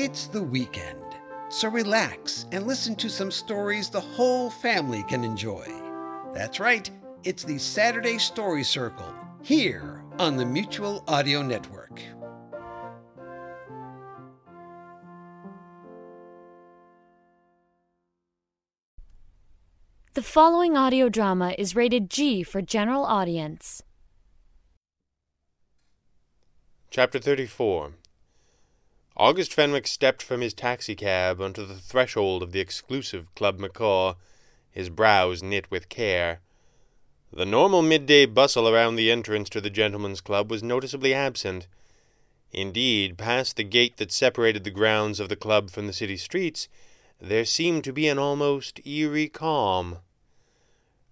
It's the weekend, so relax and listen to some stories the whole family can enjoy. That's right, it's the Saturday Story Circle here on the Mutual Audio Network. The following audio drama is rated G for general audience. Chapter 34 August Fenwick stepped from his taxicab onto the threshold of the exclusive Club Macaw, his brows knit with care. The normal midday bustle around the entrance to the gentlemen's club was noticeably absent. Indeed, past the gate that separated the grounds of the club from the city streets, there seemed to be an almost eerie calm.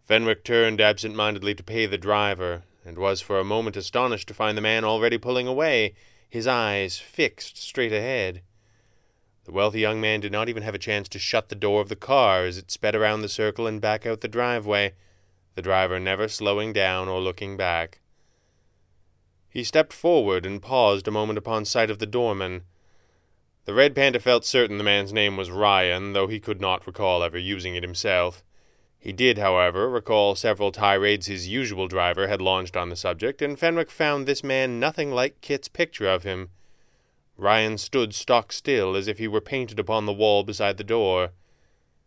Fenwick turned absent mindedly to pay the driver, and was for a moment astonished to find the man already pulling away his eyes fixed straight ahead. The wealthy young man did not even have a chance to shut the door of the car as it sped around the circle and back out the driveway, the driver never slowing down or looking back. He stepped forward and paused a moment upon sight of the doorman. The Red Panda felt certain the man's name was Ryan, though he could not recall ever using it himself. He did, however, recall several tirades his usual driver had launched on the subject, and Fenwick found this man nothing like Kit's picture of him. Ryan stood stock still, as if he were painted upon the wall beside the door.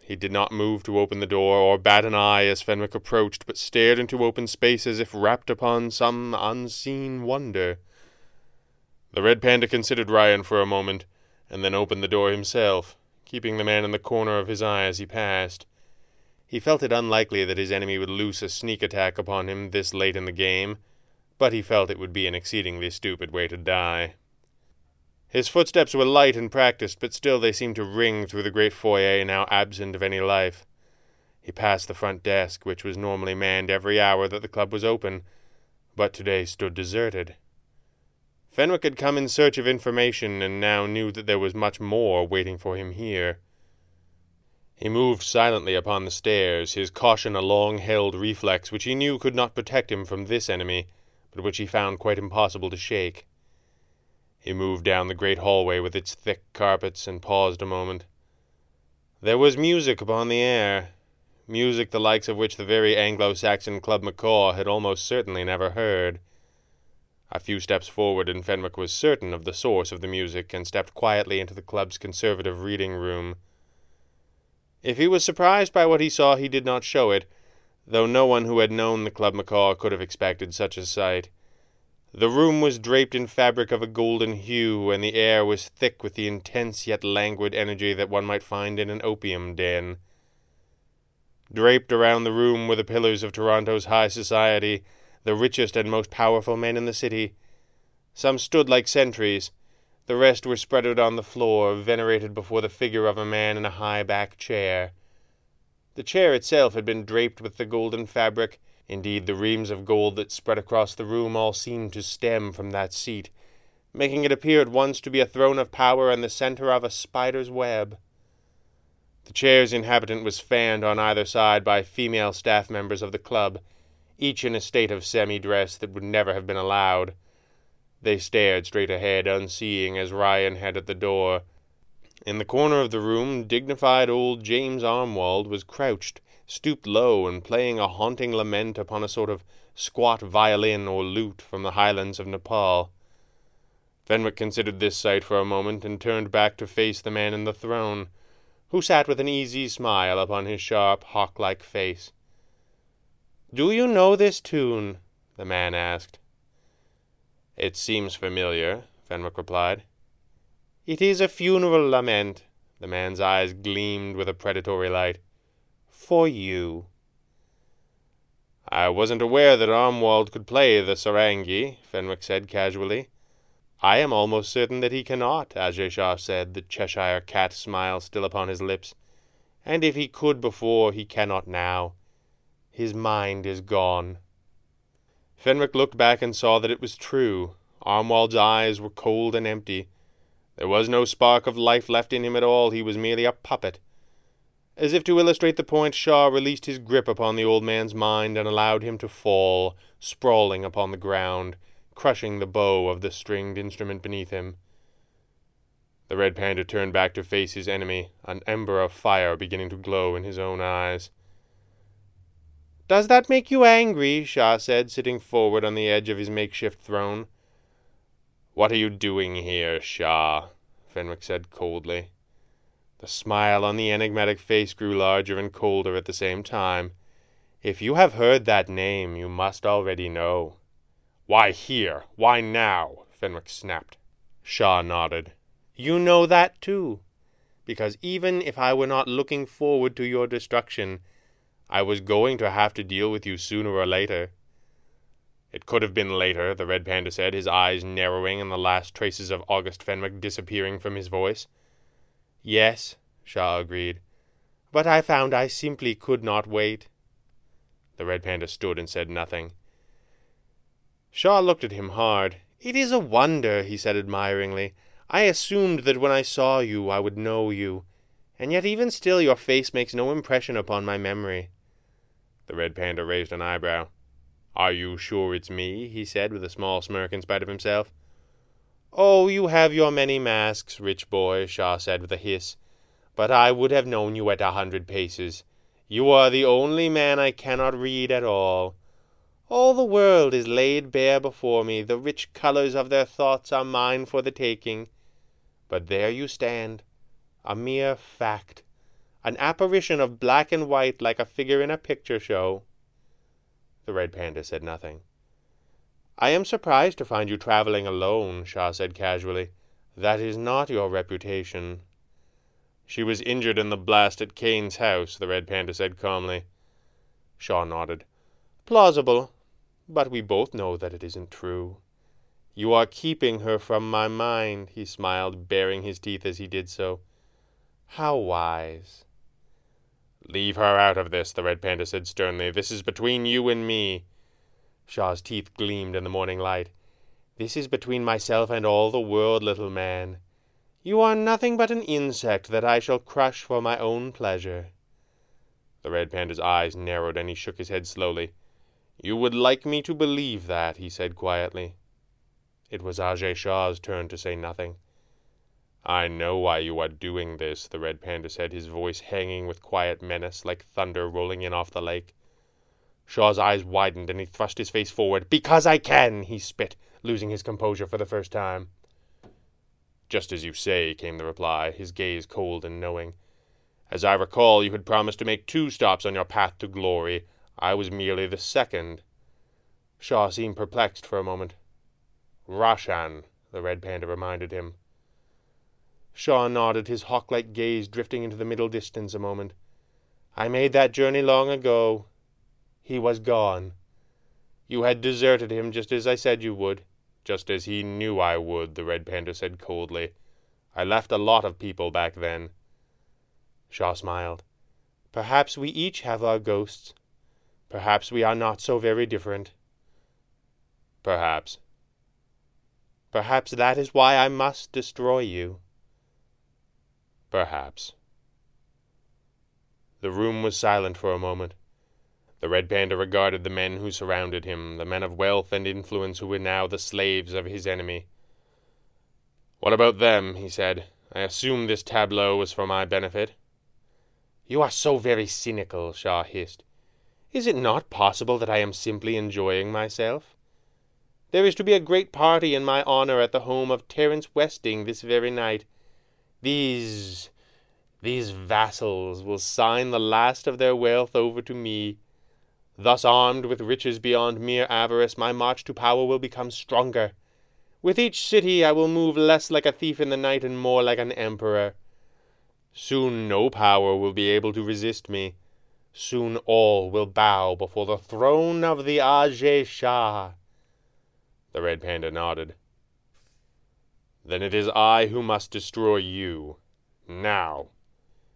He did not move to open the door or bat an eye as Fenwick approached, but stared into open space as if rapt upon some unseen wonder. The Red Panda considered Ryan for a moment, and then opened the door himself, keeping the man in the corner of his eye as he passed. He felt it unlikely that his enemy would loose a sneak attack upon him this late in the game, but he felt it would be an exceedingly stupid way to die. His footsteps were light and practiced, but still they seemed to ring through the great foyer now absent of any life. He passed the front desk, which was normally manned every hour that the club was open, but today stood deserted. Fenwick had come in search of information, and now knew that there was much more waiting for him here. He moved silently upon the stairs, his caution a long held reflex which he knew could not protect him from this enemy, but which he found quite impossible to shake. He moved down the great hallway with its thick carpets and paused a moment. There was music upon the air, music the likes of which the very Anglo Saxon Club Macaw had almost certainly never heard. A few steps forward, and Fenwick was certain of the source of the music, and stepped quietly into the club's conservative reading room. If he was surprised by what he saw, he did not show it, though no one who had known the Club Macaw could have expected such a sight. The room was draped in fabric of a golden hue, and the air was thick with the intense yet languid energy that one might find in an opium den. Draped around the room were the pillars of Toronto's high society, the richest and most powerful men in the city. Some stood like sentries, the rest were spread out on the floor, venerated before the figure of a man in a high back chair. The chair itself had been draped with the golden fabric. Indeed, the reams of gold that spread across the room all seemed to stem from that seat, making it appear at once to be a throne of power and the centre of a spider's web. The chair's inhabitant was fanned on either side by female staff members of the club, each in a state of semi dress that would never have been allowed. They stared straight ahead, unseeing, as Ryan had at the door. In the corner of the room, dignified old James Armwald was crouched, stooped low, and playing a haunting lament upon a sort of squat violin or lute from the highlands of Nepal. Fenwick considered this sight for a moment, and turned back to face the man in the throne, who sat with an easy smile upon his sharp, hawk-like face. Do you know this tune? the man asked. It seems familiar, Fenwick replied. It is a funeral lament. The man's eyes gleamed with a predatory light. For you. I wasn't aware that Armwald could play the sarangi, Fenwick said casually. I am almost certain that he cannot, Ajay said, the Cheshire cat smile still upon his lips. And if he could before, he cannot now. His mind is gone. Fenwick looked back and saw that it was true. Armwald's eyes were cold and empty. There was no spark of life left in him at all. He was merely a puppet. As if to illustrate the point, Shah released his grip upon the old man's mind and allowed him to fall, sprawling upon the ground, crushing the bow of the stringed instrument beneath him. The red panda turned back to face his enemy, an ember of fire beginning to glow in his own eyes. Does that make you angry? Shah said, sitting forward on the edge of his makeshift throne. What are you doing here, Shah? Fenwick said coldly. The smile on the enigmatic face grew larger and colder at the same time. If you have heard that name, you must already know. Why here? Why now? Fenwick snapped. Shah nodded. You know that too. Because even if I were not looking forward to your destruction, I was going to have to deal with you sooner or later. It could have been later, the red panda said, his eyes narrowing and the last traces of August Fenwick disappearing from his voice. Yes, Shah agreed, but I found I simply could not wait. The red panda stood and said nothing. Shah looked at him hard. It is a wonder, he said admiringly. I assumed that when I saw you I would know you, and yet even still your face makes no impression upon my memory. The red panda raised an eyebrow. Are you sure it's me? he said, with a small smirk in spite of himself. Oh, you have your many masks, rich boy, Shah said with a hiss. But I would have known you at a hundred paces. You are the only man I cannot read at all. All the world is laid bare before me, the rich colours of their thoughts are mine for the taking. But there you stand, a mere fact, an apparition of black and white like a figure in a picture show. The red panda said nothing. I am surprised to find you traveling alone, Shah said casually. That is not your reputation. She was injured in the blast at Kane's house, the red panda said calmly. Shah nodded. Plausible, but we both know that it isn't true. You are keeping her from my mind, he smiled, baring his teeth as he did so. How wise. Leave her out of this, the red panda said sternly. This is between you and me. Shah's teeth gleamed in the morning light. This is between myself and all the world, little man. You are nothing but an insect that I shall crush for my own pleasure. The red panda's eyes narrowed and he shook his head slowly. You would like me to believe that, he said quietly. It was Ajay Shah's turn to say nothing. I know why you are doing this, the red panda said, his voice hanging with quiet menace like thunder rolling in off the lake. Shah's eyes widened and he thrust his face forward. Because I can, he spit, losing his composure for the first time. Just as you say, came the reply, his gaze cold and knowing. As I recall, you had promised to make two stops on your path to glory. I was merely the second. Shah seemed perplexed for a moment. Rashan, the red panda reminded him. Shah nodded, his hawk-like gaze drifting into the middle distance a moment. I made that journey long ago. He was gone. You had deserted him just as I said you would, just as he knew I would, the red panda said coldly. I left a lot of people back then. Shah smiled. Perhaps we each have our ghosts. Perhaps we are not so very different. Perhaps. Perhaps that is why I must destroy you. Perhaps. The room was silent for a moment. The red panda regarded the men who surrounded him, the men of wealth and influence who were now the slaves of his enemy. What about them? he said. I assume this tableau was for my benefit. You are so very cynical, Shah hissed. Is it not possible that I am simply enjoying myself? There is to be a great party in my honor at the home of Terence Westing this very night. These these vassals will sign the last of their wealth over to me. Thus armed with riches beyond mere avarice, my march to power will become stronger. With each city I will move less like a thief in the night and more like an emperor. Soon no power will be able to resist me. Soon all will bow before the throne of the Ajay Shah. The red panda nodded. Then it is I who must destroy you. Now.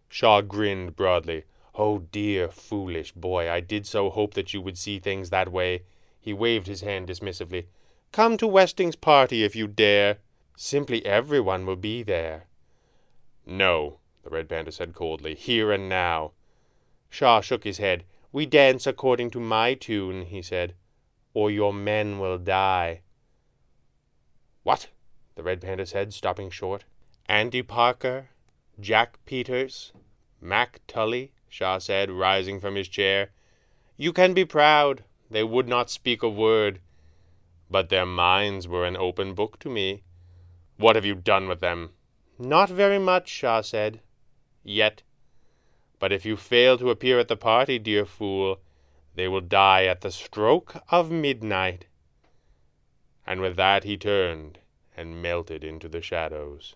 Shah grinned broadly. Oh dear, foolish boy, I did so hope that you would see things that way. He waved his hand dismissively. Come to Westing's party if you dare. Simply everyone will be there. No, the Red Panda said coldly, here and now. Shah shook his head. We dance according to my tune, he said, or your men will die. What? The Red Panda said, stopping short. Andy Parker, Jack Peters, Mac Tully, Shah said, rising from his chair. You can be proud. They would not speak a word, but their minds were an open book to me. What have you done with them? Not very much, Shah said. Yet. But if you fail to appear at the party, dear fool, they will die at the stroke of midnight. And with that he turned and melted into the shadows.